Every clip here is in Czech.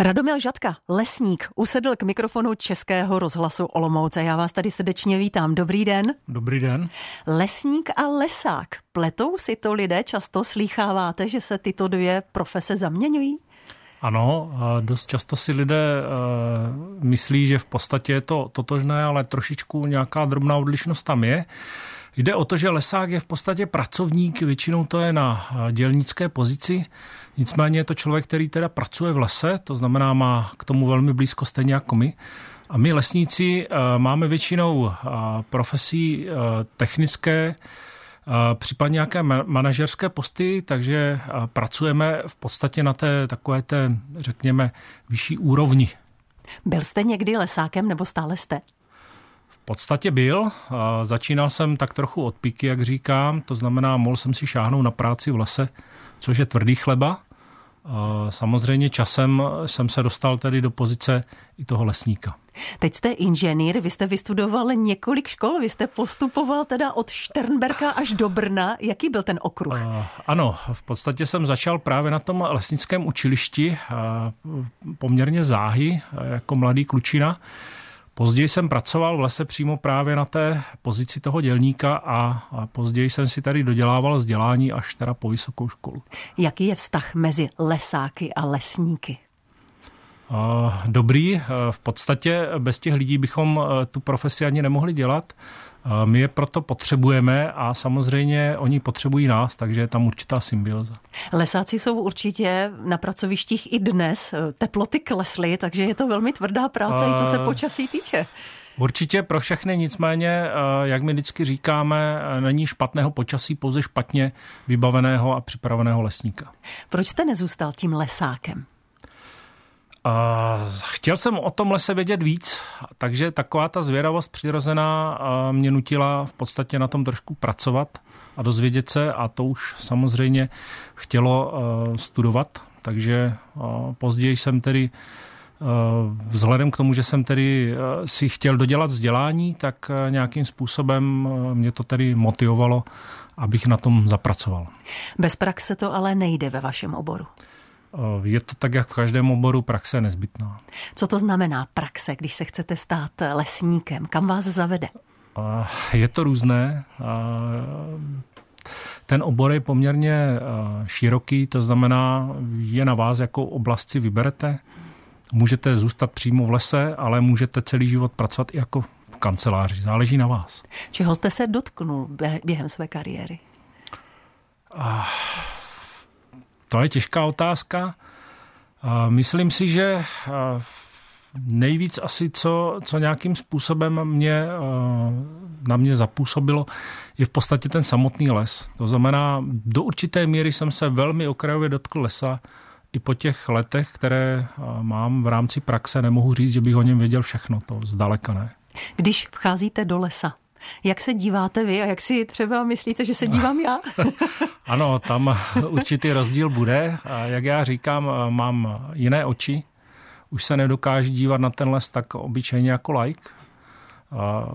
Radomil Žatka, lesník, usedl k mikrofonu Českého rozhlasu Olomouce. Já vás tady srdečně vítám. Dobrý den. Dobrý den. Lesník a lesák. Pletou si to lidé? Často slýcháváte, že se tyto dvě profese zaměňují? Ano, dost často si lidé uh, myslí, že v podstatě je to totožné, ale trošičku nějaká drobná odlišnost tam je. Jde o to, že lesák je v podstatě pracovník, většinou to je na dělnické pozici, nicméně je to člověk, který teda pracuje v lese, to znamená má k tomu velmi blízko stejně jako my. A my lesníci máme většinou profesí technické, případně nějaké manažerské posty, takže pracujeme v podstatě na té takové té, řekněme, vyšší úrovni. Byl jste někdy lesákem nebo stále jste? podstatě byl. Začínal jsem tak trochu od píky, jak říkám, to znamená, mohl jsem si šáhnout na práci v lese, což je tvrdý chleba. Samozřejmě časem jsem se dostal tedy do pozice i toho lesníka. Teď jste inženýr, vy jste vystudoval několik škol, vy jste postupoval teda od Šternberka až do Brna. Jaký byl ten okruh? Uh, ano, v podstatě jsem začal právě na tom lesnickém učilišti, uh, poměrně záhy, jako mladý klučina. Později jsem pracoval v lese přímo právě na té pozici toho dělníka a, a později jsem si tady dodělával vzdělání až teda po vysokou školu. Jaký je vztah mezi lesáky a lesníky? Dobrý. V podstatě bez těch lidí bychom e, tu profesi ani nemohli dělat. My je proto potřebujeme a samozřejmě oni potřebují nás, takže je tam určitá symbioza. Lesáci jsou určitě na pracovištích i dnes. Teploty klesly, takže je to velmi tvrdá práce, uh, i co se počasí týče. Určitě pro všechny, nicméně, jak my vždycky říkáme, není špatného počasí, pouze špatně vybaveného a připraveného lesníka. Proč jste nezůstal tím lesákem? Chtěl jsem o tom lese vědět víc, takže taková ta zvědavost přirozená mě nutila v podstatě na tom trošku pracovat a dozvědět se a to už samozřejmě chtělo studovat, takže později jsem tedy Vzhledem k tomu, že jsem tedy si chtěl dodělat vzdělání, tak nějakým způsobem mě to tedy motivovalo, abych na tom zapracoval. Bez praxe to ale nejde ve vašem oboru. Eh, je to tak, jak v každém oboru, praxe nezbytná. Co to znamená praxe, když se chcete stát lesníkem? Kam vás zavede? Eh, je to různé. Eh, ten obor je poměrně široký, to znamená, je na vás, jakou oblast si vyberete. Můžete zůstat přímo v lese, ale můžete celý život pracovat i jako v kanceláři. Záleží na vás. Čeho jste se dotknul během své kariéry? To je těžká otázka. Myslím si, že nejvíc asi, co, co nějakým způsobem mě, na mě zapůsobilo, je v podstatě ten samotný les. To znamená, do určité míry jsem se velmi okrajově dotkl lesa. I po těch letech, které mám v rámci praxe, nemohu říct, že bych o něm věděl všechno. To zdaleka ne. Když vcházíte do lesa, jak se díváte vy a jak si třeba myslíte, že se dívám já? ano, tam určitý rozdíl bude. Jak já říkám, mám jiné oči. Už se nedokážu dívat na ten les tak obyčejně jako like.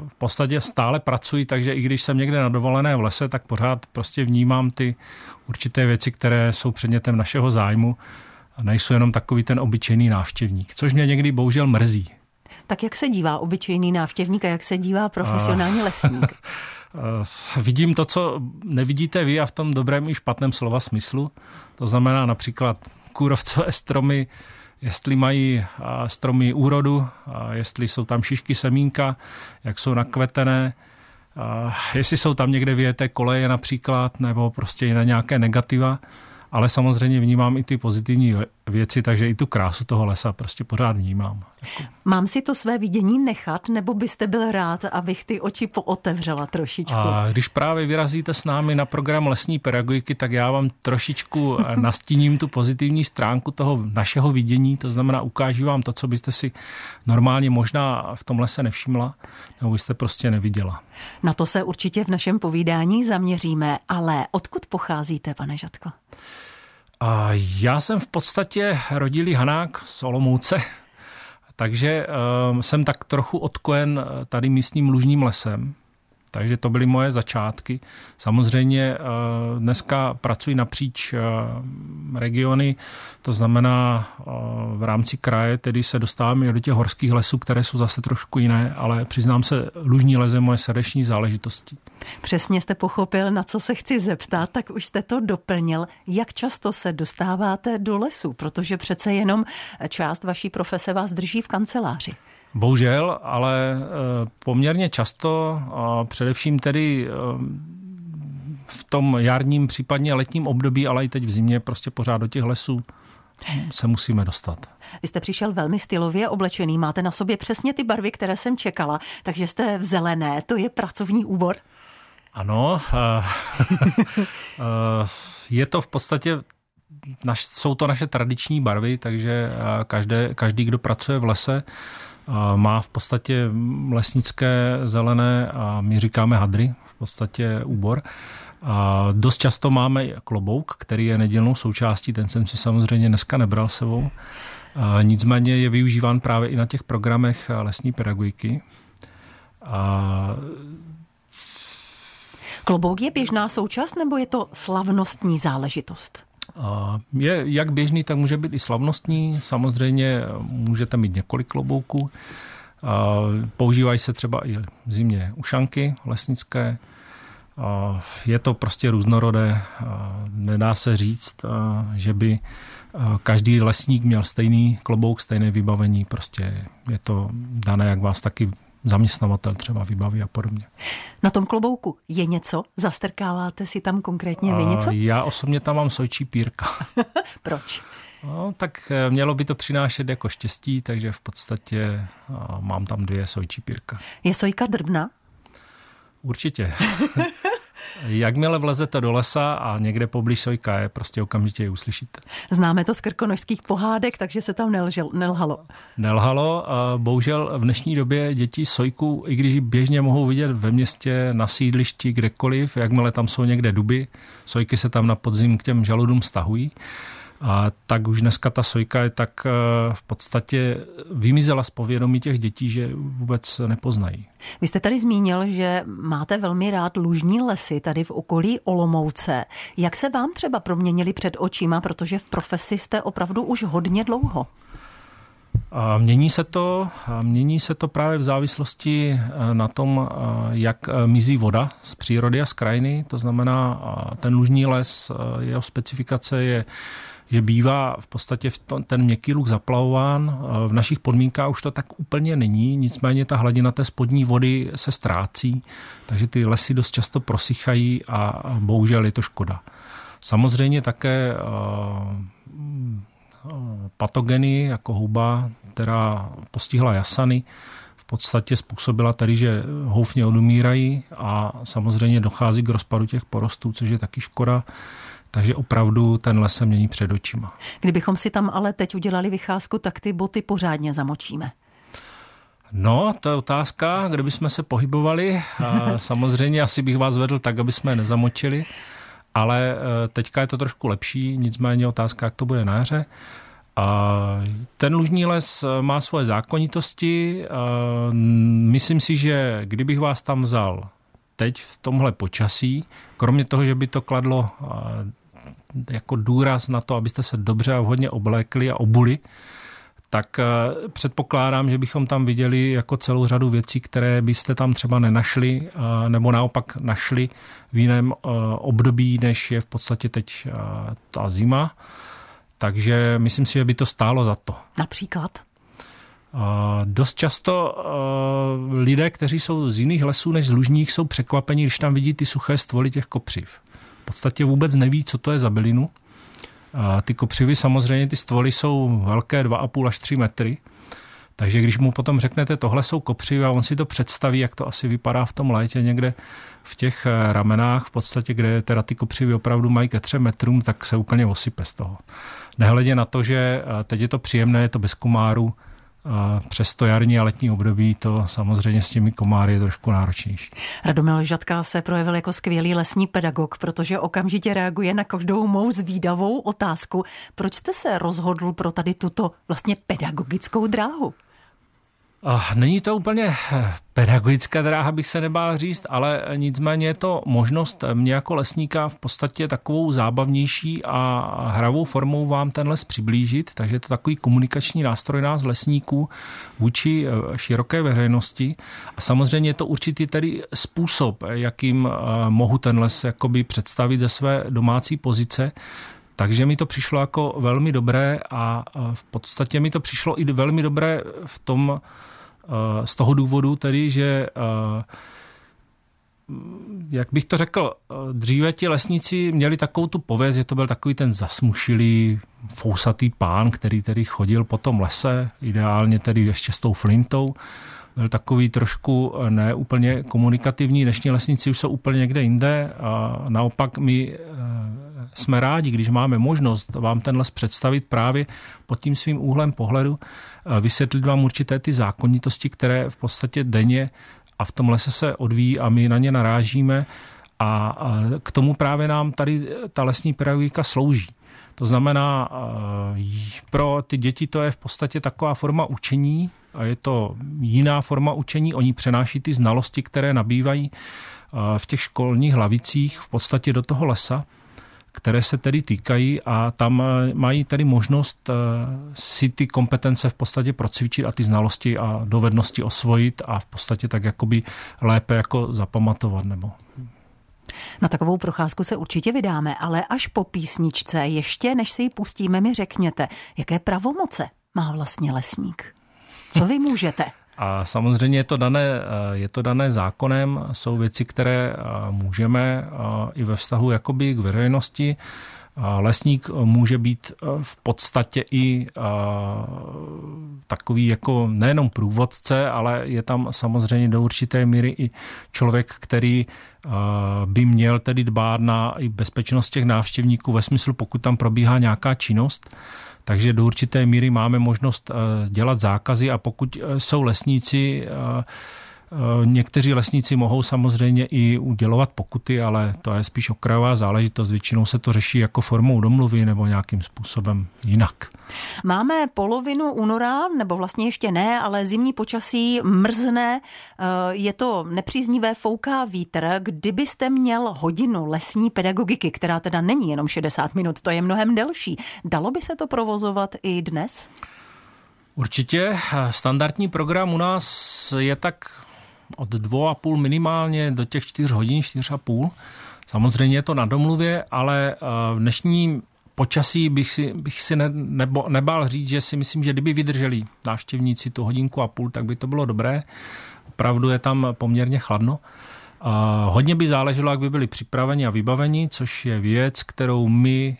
V podstatě stále pracuji, takže i když jsem někde na dovolené v lese, tak pořád prostě vnímám ty určité věci, které jsou předmětem našeho zájmu a nejsou jenom takový ten obyčejný návštěvník, což mě někdy bohužel mrzí. Tak jak se dívá obyčejný návštěvník a jak se dívá profesionální lesník? Vidím to, co nevidíte vy a v tom dobrém i špatném slova smyslu. To znamená například kůrovcové stromy, jestli mají stromy úrodu, jestli jsou tam šišky semínka, jak jsou nakvetené, jestli jsou tam někde vyjeté koleje například, nebo prostě jiné nějaké negativa ale samozřejmě vnímám i ty pozitivní věci, takže i tu krásu toho lesa prostě pořád vnímám. Mám si to své vidění nechat, nebo byste byl rád, abych ty oči pootevřela trošičku? A když právě vyrazíte s námi na program lesní pedagogiky, tak já vám trošičku nastíním tu pozitivní stránku toho našeho vidění, to znamená ukážu vám to, co byste si normálně možná v tom lese nevšimla, nebo byste prostě neviděla. Na to se určitě v našem povídání zaměříme, ale odkud pocházíte, pane Žatko? A já jsem v podstatě rodilý Hanák z Olomouce, takže uh, jsem tak trochu odkojen tady místním lužním lesem. Takže to byly moje začátky. Samozřejmě dneska pracuji napříč regiony, to znamená v rámci kraje, tedy se dostáváme do těch horských lesů, které jsou zase trošku jiné, ale přiznám se, lužní leze moje srdeční záležitosti. Přesně jste pochopil, na co se chci zeptat, tak už jste to doplnil. Jak často se dostáváte do lesu? Protože přece jenom část vaší profese vás drží v kanceláři. Bohužel, ale eh, poměrně často, především tedy eh, v tom jarním, případně letním období, ale i teď v zimě, prostě pořád do těch lesů se musíme dostat. Vy jste přišel velmi stylově oblečený, máte na sobě přesně ty barvy, které jsem čekala, takže jste v zelené, to je pracovní úbor? Ano, eh, je to v podstatě naš, jsou to naše tradiční barvy, takže každé, každý, kdo pracuje v lese, má v podstatě lesnické zelené a my říkáme hadry, v podstatě úbor. A dost často máme klobouk, který je nedělnou součástí, ten jsem si samozřejmě dneska nebral sebou. A nicméně je využíván právě i na těch programech lesní pedagogiky. A Klobouk je běžná součást nebo je to slavnostní záležitost? Je jak běžný, tak může být i slavnostní. Samozřejmě můžete mít několik klobouků. Používají se třeba i v zimě ušanky lesnické. Je to prostě různorodé. Nedá se říct, že by každý lesník měl stejný klobouk, stejné vybavení. Prostě je to dané, jak vás taky zaměstnavatel třeba vybaví a podobně. Na tom klobouku je něco? Zastrkáváte si tam konkrétně vy něco? Já osobně tam mám sojčí pírka. Proč? No, tak eh, mělo by to přinášet jako štěstí, takže v podstatě mám tam dvě sojčí pírka. Je sojka drbna? Určitě. Jakmile vlezete do lesa a někde poblíž sojka je, prostě okamžitě ji uslyšíte. Známe to z krkonožských pohádek, takže se tam nelžel, nelhalo. Nelhalo. Bohužel v dnešní době děti sojku, i když běžně mohou vidět ve městě, na sídlišti, kdekoliv, jakmile tam jsou někde duby, sojky se tam na podzim k těm žaludům stahují. A tak už dneska ta sojka je tak eh, v podstatě vymizela z povědomí těch dětí, že vůbec nepoznají. Vy jste tady zmínil, že máte velmi rád lužní lesy tady v okolí Olomouce. Jak se vám třeba proměnili před očima, protože v profesi jste opravdu už hodně dlouho? A mění se to, mění se to právě v závislosti eh, na tom, eh, jak mizí voda z přírody a z krajiny. To znamená, ten lužní les, jeho specifikace je že bývá v podstatě v to, ten měkký luk zaplavován. V našich podmínkách už to tak úplně není, nicméně ta hladina té spodní vody se ztrácí, takže ty lesy dost často prosychají a bohužel je to škoda. Samozřejmě také patogeny jako huba, která postihla jasany, v podstatě způsobila tady, že houfně odumírají a samozřejmě dochází k rozpadu těch porostů, což je taky škoda. Takže opravdu ten les se mění před očima. Kdybychom si tam ale teď udělali vycházku, tak ty boty pořádně zamočíme. No, to je otázka, kde bychom se pohybovali. A samozřejmě asi bych vás vedl tak, aby jsme je nezamočili, ale e, teďka je to trošku lepší, nicméně otázka, jak to bude na jaře. A ten lužní les e, má svoje zákonitosti. A myslím si, že kdybych vás tam vzal teď v tomhle počasí, kromě toho, že by to kladlo jako důraz na to, abyste se dobře a vhodně oblékli a obuli, tak eh, předpokládám, že bychom tam viděli jako celou řadu věcí, které byste tam třeba nenašli, eh, nebo naopak našli v jiném eh, období, než je v podstatě teď ta zima. Takže myslím si, že by to stálo za to. Například? Dost často lidé, kteří jsou z jiných lesů než z lužních, jsou překvapeni, když tam vidí ty suché stvoly těch kopřiv v podstatě vůbec neví, co to je za bylinu. A ty kopřivy samozřejmě, ty stvoly jsou velké 2,5 až 3 metry. Takže když mu potom řeknete, tohle jsou kopřivy a on si to představí, jak to asi vypadá v tom létě někde v těch eh, ramenách, v podstatě, kde teda ty kopřivy opravdu mají ke 3 metrům, tak se úplně osype z toho. Nehledě na to, že eh, teď je to příjemné, je to bez komáru, přes to jarní a letní období to samozřejmě s těmi komáry je trošku náročnější. Radomil Žadka se projevil jako skvělý lesní pedagog, protože okamžitě reaguje na každou mou zvídavou otázku. Proč jste se rozhodl pro tady tuto vlastně pedagogickou dráhu? Není to úplně eh, pedagogická dráha, bych se nebál říct, ale nicméně je to možnost mě jako lesníka v podstatě takovou zábavnější a hravou formou vám ten les přiblížit, takže je to takový komunikační nástroj nás lesníků vůči eh, široké veřejnosti. A samozřejmě je to určitý tedy způsob, jakým eh, mohu ten les jakoby představit ze své domácí pozice, takže mi to přišlo jako velmi dobré a v podstatě mi to přišlo i velmi dobré v tom, z toho důvodu tedy, že jak bych to řekl, dříve ti lesníci měli takovou tu pověst, že to byl takový ten zasmušilý, fousatý pán, který tedy chodil po tom lese, ideálně tedy ještě s tou flintou. Byl takový trošku neúplně komunikativní. Dnešní lesníci už jsou úplně někde jinde a naopak my jsme rádi, když máme možnost vám ten les představit právě pod tím svým úhlem pohledu, vysvětlit vám určité ty zákonitosti, které v podstatě denně a v tom lese se odvíjí a my na ně narážíme a k tomu právě nám tady ta lesní pedagogika slouží. To znamená, pro ty děti to je v podstatě taková forma učení a je to jiná forma učení. Oni přenáší ty znalosti, které nabývají v těch školních hlavicích v podstatě do toho lesa které se tedy týkají a tam eh, mají tedy možnost eh, si ty kompetence v podstatě procvičit a ty znalosti a dovednosti osvojit a v podstatě tak jakoby lépe jako zapamatovat nebo na takovou procházku se určitě vydáme, ale až po písničce, ještě než si ji pustíme, mi řekněte, jaké pravomoce má vlastně lesník? Co vy můžete? A samozřejmě je to dané, je to dané zákonem, jsou věci, které můžeme i ve vztahu jakoby k veřejnosti. Lesník může být v podstatě i takový jako nejenom průvodce, ale je tam samozřejmě do určité míry i člověk, který by měl tedy dbát na i bezpečnost těch návštěvníků ve smyslu, pokud tam probíhá nějaká činnost takže do určité míry máme možnost eh, dělat zákazy a pokud eh, jsou lesníci eh, Někteří lesníci mohou samozřejmě i udělovat pokuty, ale to je spíš okrajová záležitost. Většinou se to řeší jako formou domluvy nebo nějakým způsobem jinak. Máme polovinu února, nebo vlastně ještě ne, ale zimní počasí mrzne, je to nepříznivé, fouká vítr. Kdybyste měl hodinu lesní pedagogiky, která teda není jenom 60 minut, to je mnohem delší, dalo by se to provozovat i dnes? Určitě. Standardní program u nás je tak od dvou a půl minimálně do těch čtyř hodin, čtyř a půl. Samozřejmě je to na domluvě, ale eh, v dnešním počasí bych si, bych si ne, nebo, nebál říct, že si myslím, že kdyby vydrželi návštěvníci tu hodinku a půl, tak by to bylo dobré. Opravdu je tam poměrně chladno. A hodně by záleželo, jak by byli připraveni a vybaveni, což je věc, kterou my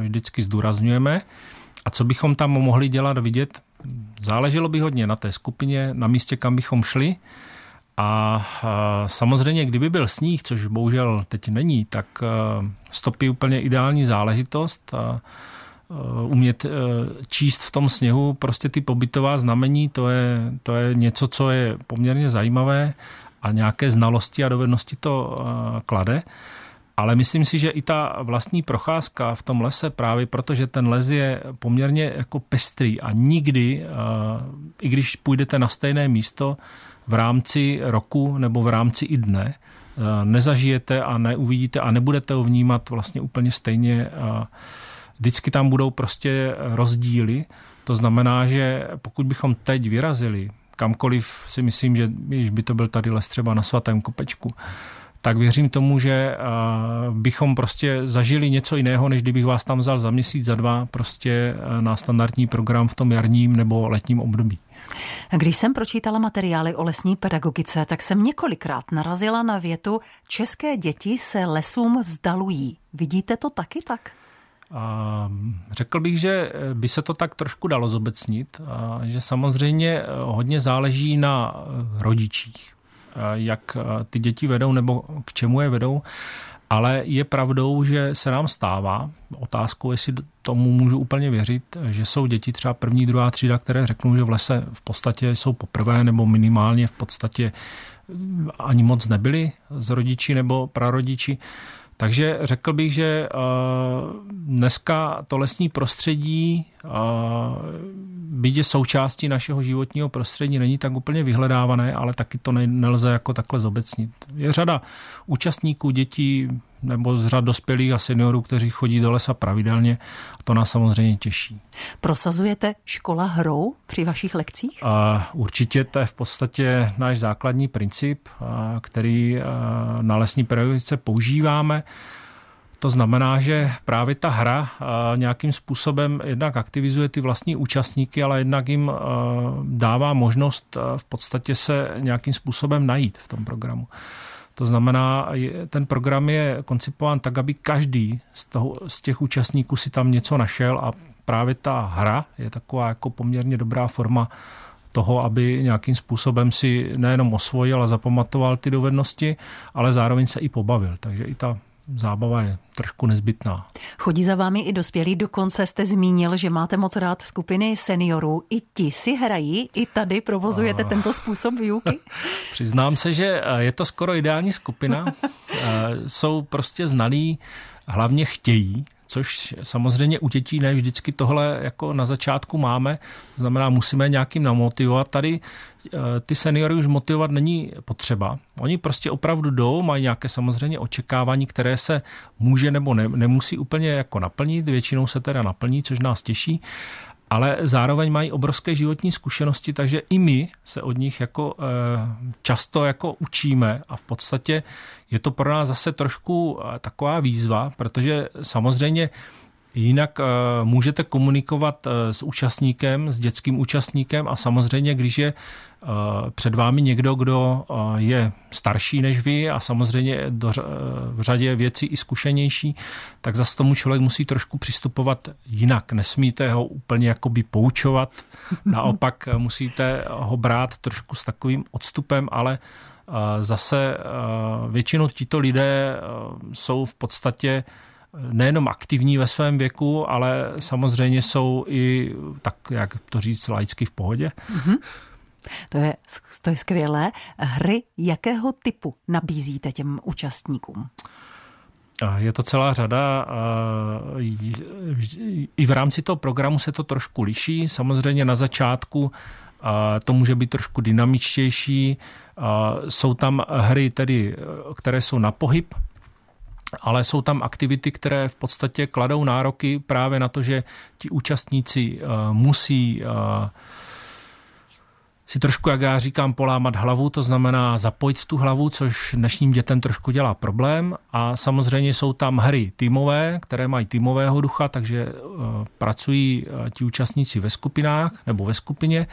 vždycky zdůrazňujeme. A co bychom tam mohli dělat vidět, záleželo by hodně na té skupině, na místě, kam bychom šli. A samozřejmě, kdyby byl sníh, což bohužel teď není, tak stopy je úplně ideální záležitost. A umět číst v tom sněhu prostě ty pobytová znamení, to je, to je něco, co je poměrně zajímavé a nějaké znalosti a dovednosti to klade. Ale myslím si, že i ta vlastní procházka v tom lese právě protože ten les je poměrně jako pestrý a nikdy, i když půjdete na stejné místo, v rámci roku nebo v rámci i dne eh, nezažijete a neuvidíte a nebudete ho vnímat vlastně úplně stejně. Vždycky tam budou prostě rozdíly. To znamená, že pokud bychom teď vyrazili kamkoliv, si myslím, že když by to byl tady les třeba na svatém kopečku, tak věřím tomu, že eh, bychom prostě zažili něco jiného, než kdybych vás tam vzal za měsíc, za dva, prostě eh, na standardní program v tom jarním nebo letním období. Když jsem pročítala materiály o lesní pedagogice, tak jsem několikrát narazila na větu České děti se lesům vzdalují. Vidíte to taky tak? Řekl bych, že by se to tak trošku dalo zobecnit, že samozřejmě hodně záleží na rodičích, jak ty děti vedou nebo k čemu je vedou. Ale je pravdou, že se nám stává, otázkou, jestli tomu můžu úplně věřit, že jsou děti třeba první, druhá třída, které řeknou, že v lese v podstatě jsou poprvé nebo minimálně v podstatě ani moc nebyli z rodiči nebo prarodiči. Takže řekl bych, že eh, dneska to lesní prostředí eh, byť je součástí našeho životního prostředí, není tak úplně vyhledávané, ale taky to nelze jako takhle zobecnit. Je řada účastníků, dětí nebo z řad dospělých a seniorů, kteří chodí do lesa pravidelně a to nás samozřejmě těší. Prosazujete škola hrou při vašich lekcích? A určitě to je v podstatě náš základní princip, který na lesní pedagogice používáme. To znamená, že právě ta hra nějakým způsobem jednak aktivizuje ty vlastní účastníky, ale jednak jim dává možnost v podstatě se nějakým způsobem najít v tom programu. To znamená, ten program je koncipován tak, aby každý z, toho, z těch účastníků si tam něco našel a právě ta hra je taková jako poměrně dobrá forma toho, aby nějakým způsobem si nejenom osvojil a zapamatoval ty dovednosti, ale zároveň se i pobavil. Takže i ta zábava je trošku nezbytná. Chodí za vámi i dospělí, dokonce jste zmínil, že máte moc rád skupiny seniorů. I ti si hrají, i tady provozujete a... tento způsob výuky? Přiznám se, že eh, je to skoro ideální skupina. Eh, jsou prostě znalí, hlavně chtějí, což samozřejmě u dětí ne vždycky tohle jako na začátku máme, znamená, musíme nějakým namotivovat. Tady eh, ty seniory už motivovat není potřeba. Oni prostě opravdu jdou, mají nějaké samozřejmě očekávání, které se může nebo ne, nemusí úplně jako naplnit, většinou se teda naplní, což nás těší ale zároveň mají obrovské životní zkušenosti, takže i my se od nich jako eh, často jako učíme. A v podstatě je to pro nás zase trošku eh, taková výzva, protože samozřejmě Jinak eh, můžete komunikovat s účastníkem, s dětským účastníkem a samozřejmě, když je před vámi někdo, kdo je starší než vy a samozřejmě do, v řadě věcí i zkušenější, tak zase tomu člověk musí trošku přistupovat jinak. Nesmíte ho úplně jakoby poučovat, naopak musíte ho brát trošku s takovým odstupem, ale zase většinou tito lidé jsou v podstatě nejenom aktivní ve svém věku, ale samozřejmě jsou i, tak jak to říct, laicky v pohodě. Mm-hmm. To je, to je skvělé. Hry jakého typu nabízíte těm účastníkům? Je to celá řada. I v rámci toho programu se to trošku liší. Samozřejmě na začátku to může být trošku dynamičtější. Jsou tam hry, tedy, které jsou na pohyb, ale jsou tam aktivity, které v podstatě kladou nároky právě na to, že ti účastníci musí si trošku, jak já říkám, polámat hlavu, to znamená zapojit tu hlavu, což dnešním dětem trošku dělá problém. A samozřejmě jsou tam hry týmové, které mají týmového ducha, takže uh, pracují uh, ti účastníci ve skupinách nebo ve skupině.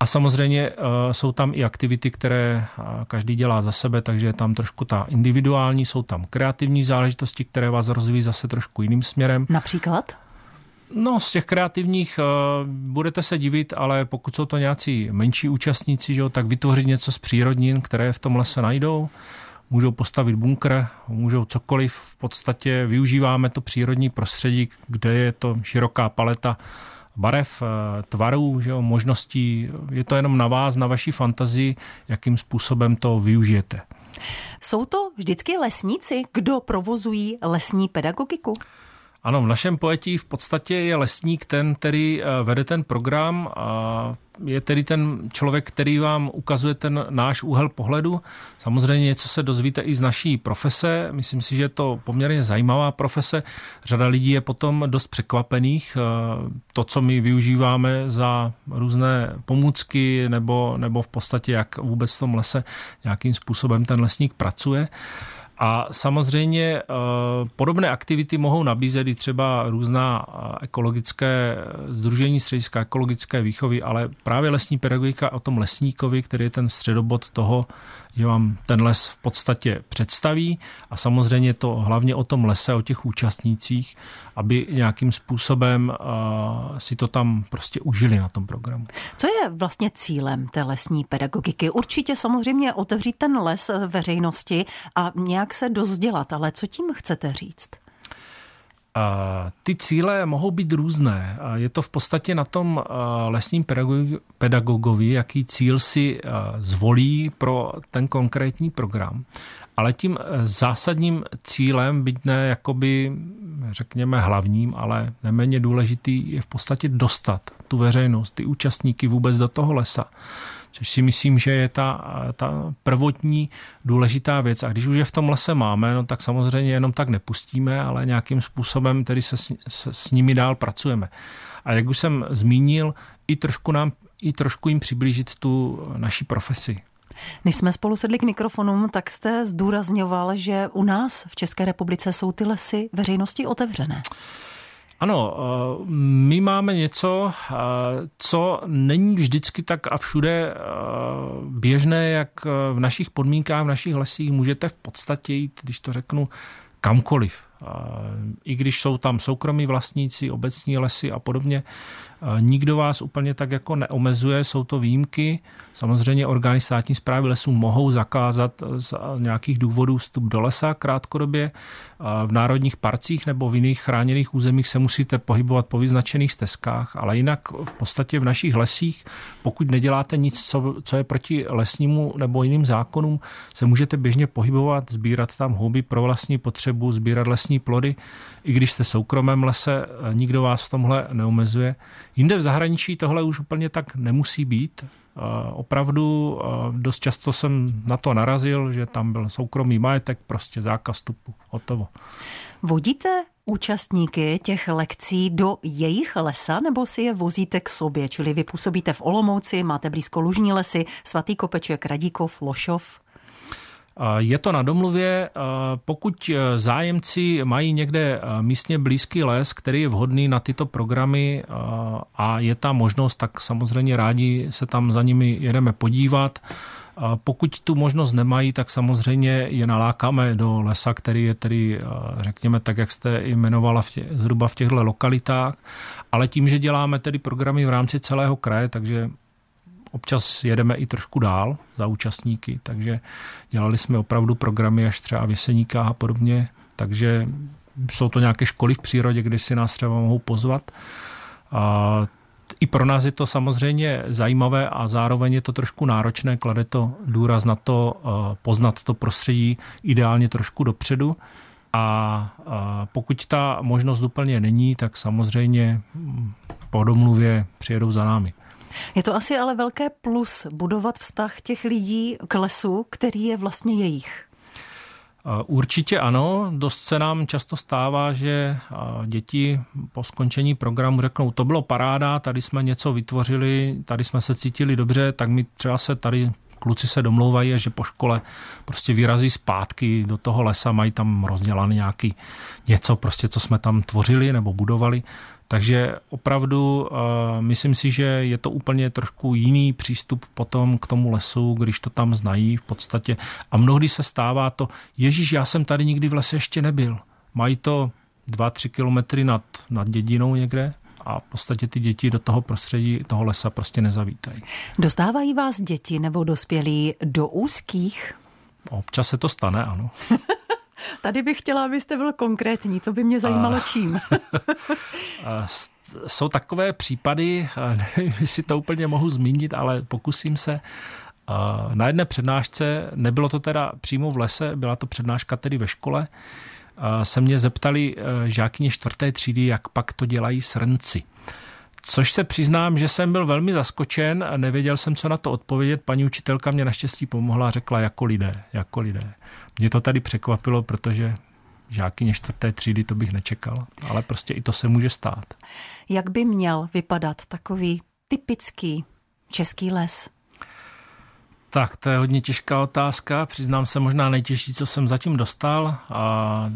A samozřejmě eh, jsou tam i aktivity, které eh, každý dělá za sebe, takže je tam trošku ta individuální, jsou tam kreativní záležitosti, které vás rozvíjí zase trošku jiným směrem. Například? No, z těch kreativních uh, budete se divit, ale pokud jsou to nějací menší účastníci, že, tak vytvořit něco z přírodnin, které v tom lese najdou, můžou postavit bunkr, můžou cokoliv. V podstatě využíváme to přírodní prostředí, kde je to široká paleta barev, eh, tvarů, že jo, možností. Je to jenom na vás, na vaší fantazii, jakým způsobem to využijete. Jsou to vždycky lesníci, kdo provozují lesní pedagogiku? Ano, v našem pojetí v podstatě je lesník ten, který eh, vede ten program a je tedy ten člověk, který vám ukazuje ten náš úhel pohledu. Samozřejmě něco se dozvíte i z naší profese. Myslím si, že je to poměrně zajímavá profese. Řada lidí je potom dost překvapených. Eh, to, co my využíváme za různé pomůcky nebo, nebo v podstatě, jak vůbec v tom lese nějakým způsobem ten lesník pracuje. A samozřejmě eh, podobné aktivity mohou nabízet i třeba různá eh, ekologické združení střediska ekologické výchovy, ale právě lesní pedagogika o tom lesníkovi, který je ten středobod toho, že vám ten les v podstatě představí a samozřejmě to hlavně o tom lese, o těch účastnících, aby nějakým způsobem si to tam prostě užili na tom programu. Co je vlastně cílem té lesní pedagogiky? Určitě samozřejmě otevřít ten les veřejnosti a nějak se dozdělat, ale co tím chcete říct? Ty cíle mohou být různé. Je to v podstatě na tom lesním pedagogovi, jaký cíl si zvolí pro ten konkrétní program. Ale tím zásadním cílem, byť ne jakoby řekněme, hlavním, ale neméně důležitý je v podstatě dostat tu veřejnost, ty účastníky vůbec do toho lesa. Což si myslím, že je ta, ta prvotní důležitá věc. A když už je v tom lese máme, no tak samozřejmě jenom tak nepustíme, ale nějakým způsobem tedy se s, se s nimi dál pracujeme. A jak už jsem zmínil, i trošku nám i trošku jim přiblížit tu naší profesi. Než jsme spolu sedli k mikrofonům, tak jste zdůrazňoval, že u nás v České republice jsou ty lesy veřejnosti otevřené. Ano, eh, my máme něco, eh, co není vždycky tak a všude eh, běžné, jak v našich podmínkách, v našich lesích můžete v podstatě jít, když to řeknu, kamkoliv. I když jsou tam soukromí vlastníci, obecní lesy a podobně, nikdo vás úplně tak jako neomezuje, jsou to výjimky. Samozřejmě orgány státní zprávy lesů mohou zakázat z nějakých důvodů vstup do lesa krátkodobě. V národních parcích nebo v jiných chráněných územích se musíte pohybovat po vyznačených stezkách, ale jinak v podstatě v našich lesích, pokud neděláte nic, co, co je proti lesnímu nebo jiným zákonům, se můžete běžně pohybovat, sbírat tam houby pro vlastní potřebu, sbírat lesní plody. I když jste soukromém lese, nikdo vás v tomhle neomezuje. Jinde v zahraničí tohle už úplně tak nemusí být. Opravdu dost často jsem na to narazil, že tam byl soukromý majetek, prostě zákaz vstupu, hotovo. Vodíte účastníky těch lekcí do jejich lesa nebo si je vozíte k sobě? Čili vy působíte v Olomouci, máte blízko Lužní lesy, Svatý Kopeček, Radíkov, Lošov? Je to na domluvě, pokud e, zájemci mají někde e, místně blízký les, který je vhodný na tyto programy e, a je tam možnost, tak samozřejmě rádi se tam za nimi jedeme podívat. Pokud tu možnost nemají, tak samozřejmě je nalákáme do lesa, který je tedy, řekněme, tak jak jste jmenovala v tě, zhruba v těchto lokalitách. Ale tím, že děláme tedy programy v rámci celého kraje, takže Občas jedeme i trošku dál za účastníky, takže dělali jsme opravdu programy až třeba v Jeseníkách a podobně, takže jsou to nějaké školy v přírodě, kde si nás třeba mohou pozvat. A i pro nás je to samozřejmě zajímavé a zároveň je to trošku náročné, klade to důraz na to eh, poznat to prostředí ideálně trošku dopředu. A pokud ta možnost úplně není, tak samozřejmě po domluvě přijedou za námi. Je to asi ale velké plus budovat vztah těch lidí k lesu, který je vlastně jejich. Určitě ano, dost se nám často stává, že děti po skončení programu řeknou, to bylo paráda, tady jsme něco vytvořili, tady jsme se cítili dobře, tak my třeba se tady kluci se domlouvají, že po škole prostě vyrazí zpátky do toho lesa, mají tam rozdělané nějaký něco, prostě co jsme tam tvořili nebo budovali. Takže opravdu uh, myslím si, že je to úplně trošku jiný přístup potom k tomu lesu, když to tam znají v podstatě. A mnohdy se stává to, Ježíš, já jsem tady nikdy v lese ještě nebyl. Mají to dva, tři kilometry nad, nad dědinou někde a v podstatě ty děti do toho prostředí, toho lesa prostě nezavítají. Dostávají vás děti nebo dospělí do úzkých? Občas se to stane, ano. Tady bych chtěla, abyste byl konkrétní, to by mě zajímalo čím. Jsou takové případy, nevím, jestli to úplně mohu zmínit, ale pokusím se. Na jedné přednášce, nebylo to teda přímo v lese, byla to přednáška tedy ve škole, se mě zeptali e, žákyně čtvrté třídy, jak pak to dělají srnci. Což se přiznám, že jsem byl velmi zaskočen a nevěděl jsem, co na to odpovědět. Paní učitelka mě naštěstí pomohla a řekla jako lidé, jako lidé. Mě to tady překvapilo, protože žáky čtvrté třídy to bych nečekal, ale prostě i to se může stát. Jak by měl vypadat takový typický český les? Tak, to je hodně těžká otázka. Přiznám se možná nejtěžší, co jsem zatím dostal. A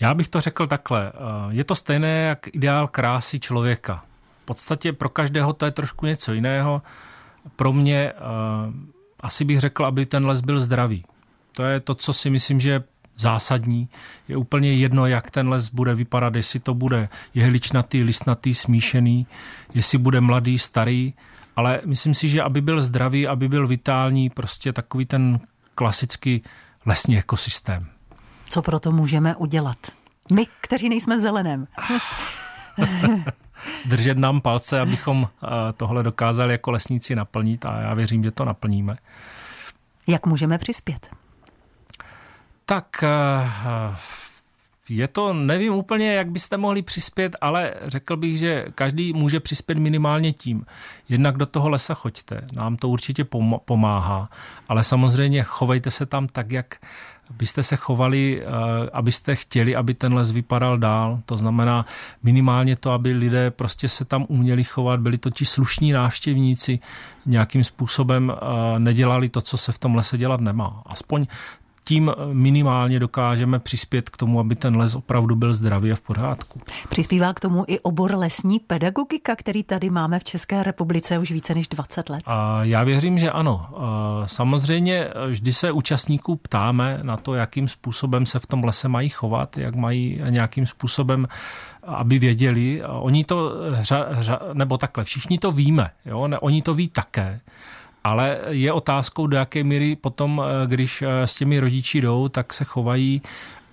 já bych to řekl takhle. Je to stejné jak ideál krásy člověka v podstatě pro každého to je trošku něco jiného. Pro mě uh, asi bych řekl, aby ten les byl zdravý. To je to, co si myslím, že je zásadní. Je úplně jedno, jak ten les bude vypadat, jestli to bude jehličnatý, listnatý, smíšený, jestli bude mladý, starý, ale myslím si, že aby byl zdravý, aby byl vitální, prostě takový ten klasický lesní ekosystém. Co pro to můžeme udělat? My, kteří nejsme v zeleném. držet nám palce, abychom eh, tohle dokázali jako lesníci naplnit a já věřím, že to naplníme. Jak můžeme přispět? Tak eh, je to, nevím úplně, jak byste mohli přispět, ale řekl bych, že každý může přispět minimálně tím. Jednak do toho lesa choďte, nám to určitě pomáhá, ale samozřejmě chovejte se tam tak, jak byste se chovali, eh, abyste chtěli, aby ten les vypadal dál. To znamená minimálně to, aby lidé prostě se tam uměli chovat, byli to ti slušní návštěvníci, nějakým způsobem eh, nedělali to, co se v tom lese dělat nemá. Aspoň tím minimálně dokážeme přispět k tomu, aby ten les opravdu byl zdravý a v pořádku. Přispívá k tomu i obor lesní pedagogika, který tady máme v České republice už více než 20 let. A já věřím, že ano. Samozřejmě vždy se účastníků ptáme na to, jakým způsobem se v tom lese mají chovat, jak mají nějakým způsobem aby věděli. Oni to, nebo takhle, všichni to víme, jo? Ne, oni to ví také. Ale je otázkou, do jaké míry potom, eh, když eh, s těmi rodiči jdou, tak se chovají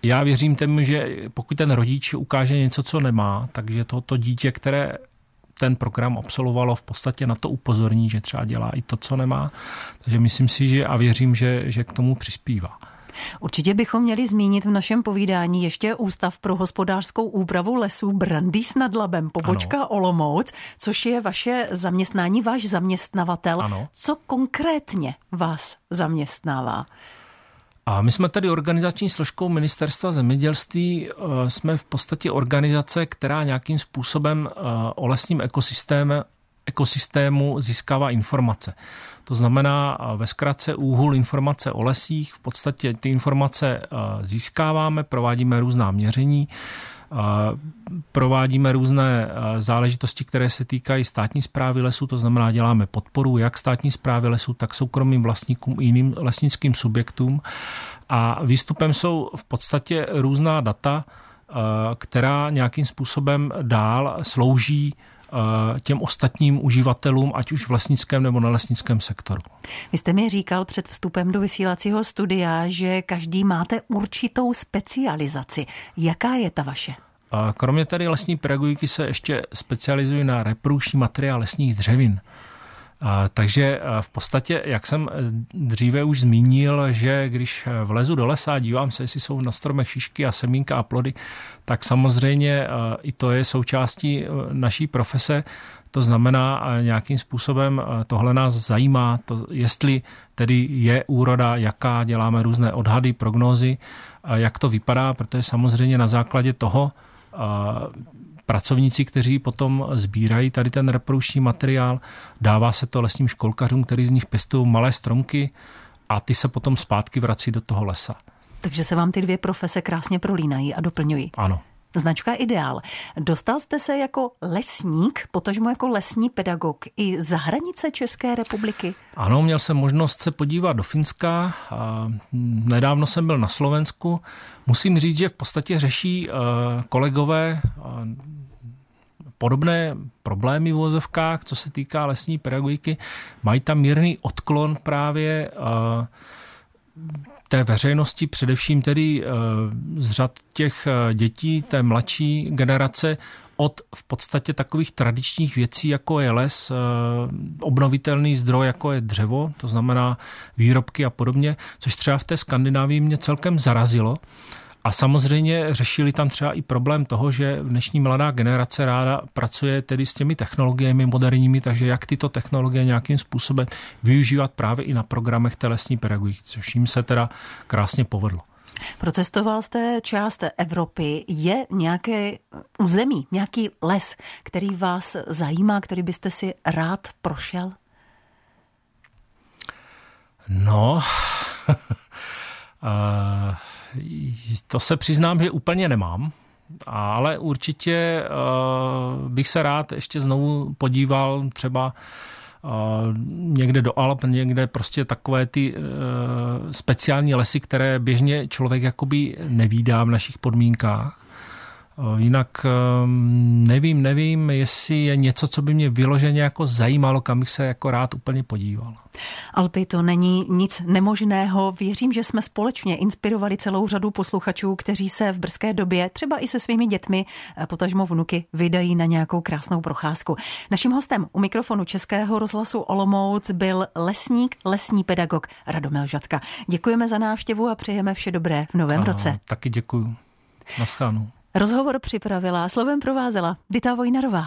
já věřím tomu, že pokud ten rodič ukáže něco, co nemá, takže to, to dítě, které ten program absolvovalo, v podstatě na to upozorní, že třeba dělá i to, co nemá. Takže myslím si, že a věřím, že, že k tomu přispívá. Určitě bychom měli zmínit v našem povídání ještě Ústav pro hospodářskou úpravu lesů Brandýs nad Labem, pobočka ano. Olomouc, což je vaše zaměstnání, váš zaměstnavatel. Ano. Co konkrétně vás zaměstnává? A my jsme tady organizační složkou Ministerstva zemědělství. Eh, jsme v podstatě organizace, která nějakým způsobem eh, o lesním ekosystému, ekosystému získává informace. To znamená ve zkratce úhul informace o lesích. V podstatě ty informace získáváme, provádíme různá měření, provádíme různé záležitosti, které se týkají státní zprávy lesů, to znamená děláme podporu jak státní zprávy lesů, tak soukromým vlastníkům i jiným lesnickým subjektům. A výstupem jsou v podstatě různá data, která nějakým způsobem dál slouží těm ostatním uživatelům, ať už v lesnickém nebo nelesnickém sektoru. Vy jste mi říkal před vstupem do vysílacího studia, že každý máte určitou specializaci. Jaká je ta vaše? Kromě tady lesní pedagogiky se ještě specializují na reprodukční materiál lesních dřevin. Takže v podstatě, jak jsem e, dříve už zmínil, že když vlezu do lesa a dívám se, jestli jsou na stromech šišky a semínka a plody, tak samozřejmě i to je součástí naší profese. To znamená, nějakým způsobem tohle nás zajímá, to, jestli tedy je úroda, jaká, děláme různé odhady, prognózy, jak to vypadá, protože samozřejmě na základě toho pracovníci, kteří potom sbírají tady ten reprodukční materiál. Dává se to lesním školkařům, kteří z nich pěstují malé stromky a ty se potom zpátky vrací do toho lesa. Takže se vám ty dvě profese krásně prolínají a doplňují. Ano. Značka Ideál. Dostal jste se jako lesník, potažmo jako lesní pedagog i za hranice České republiky? Ano, měl jsem možnost se podívat do Finska. A nedávno jsem byl na Slovensku. Musím říct, že v podstatě řeší eh, kolegové eh, podobné problémy v vozovkách, co se týká lesní pedagogiky. Mají tam mírný odklon právě eh, té veřejnosti, především tedy eh, z řad těch eh, dětí, té mladší generace, od v podstatě takových tradičních věcí, jako je les, obnovitelný zdroj, jako je dřevo, to znamená výrobky a podobně, což třeba v té Skandinávii mě celkem zarazilo. A samozřejmě řešili tam třeba i problém toho, že dnešní mladá generace ráda pracuje tedy s těmi technologiemi moderními, takže jak tyto technologie nějakým způsobem využívat právě i na programech telesní pedagogiky, což jim se teda krásně povedlo. Procestoval jste část Evropy. Je nějaké území, nějaký les, který vás zajímá, který byste si rád prošel? No, to se přiznám, že úplně nemám, ale určitě uh, bych se rád ještě znovu podíval třeba uh, někde do Alp, někde prostě takové ty uh, speciální lesy, které běžně člověk jakoby nevídá v našich podmínkách. Jinak ehm, nevím, nevím, jestli je něco, co by mě vyloženě jako zajímalo, kam bych se jako rád úplně podíval. Alpy, to není nic nemožného. Věřím, že jsme společně inspirovali celou řadu posluchačů, kteří se v brzké době, třeba i se svými dětmi, eh, potažmo vnuky, vydají na nějakou krásnou procházku. Naším hostem u mikrofonu Českého rozhlasu Olomouc byl lesník, lesní pedagog Radomil Žatka. Děkujeme za návštěvu a přejeme vše dobré v novém a, roce. Taky děkuji. Naschánu. Rozhovor připravila, slovem provázela Dita Vojnarová.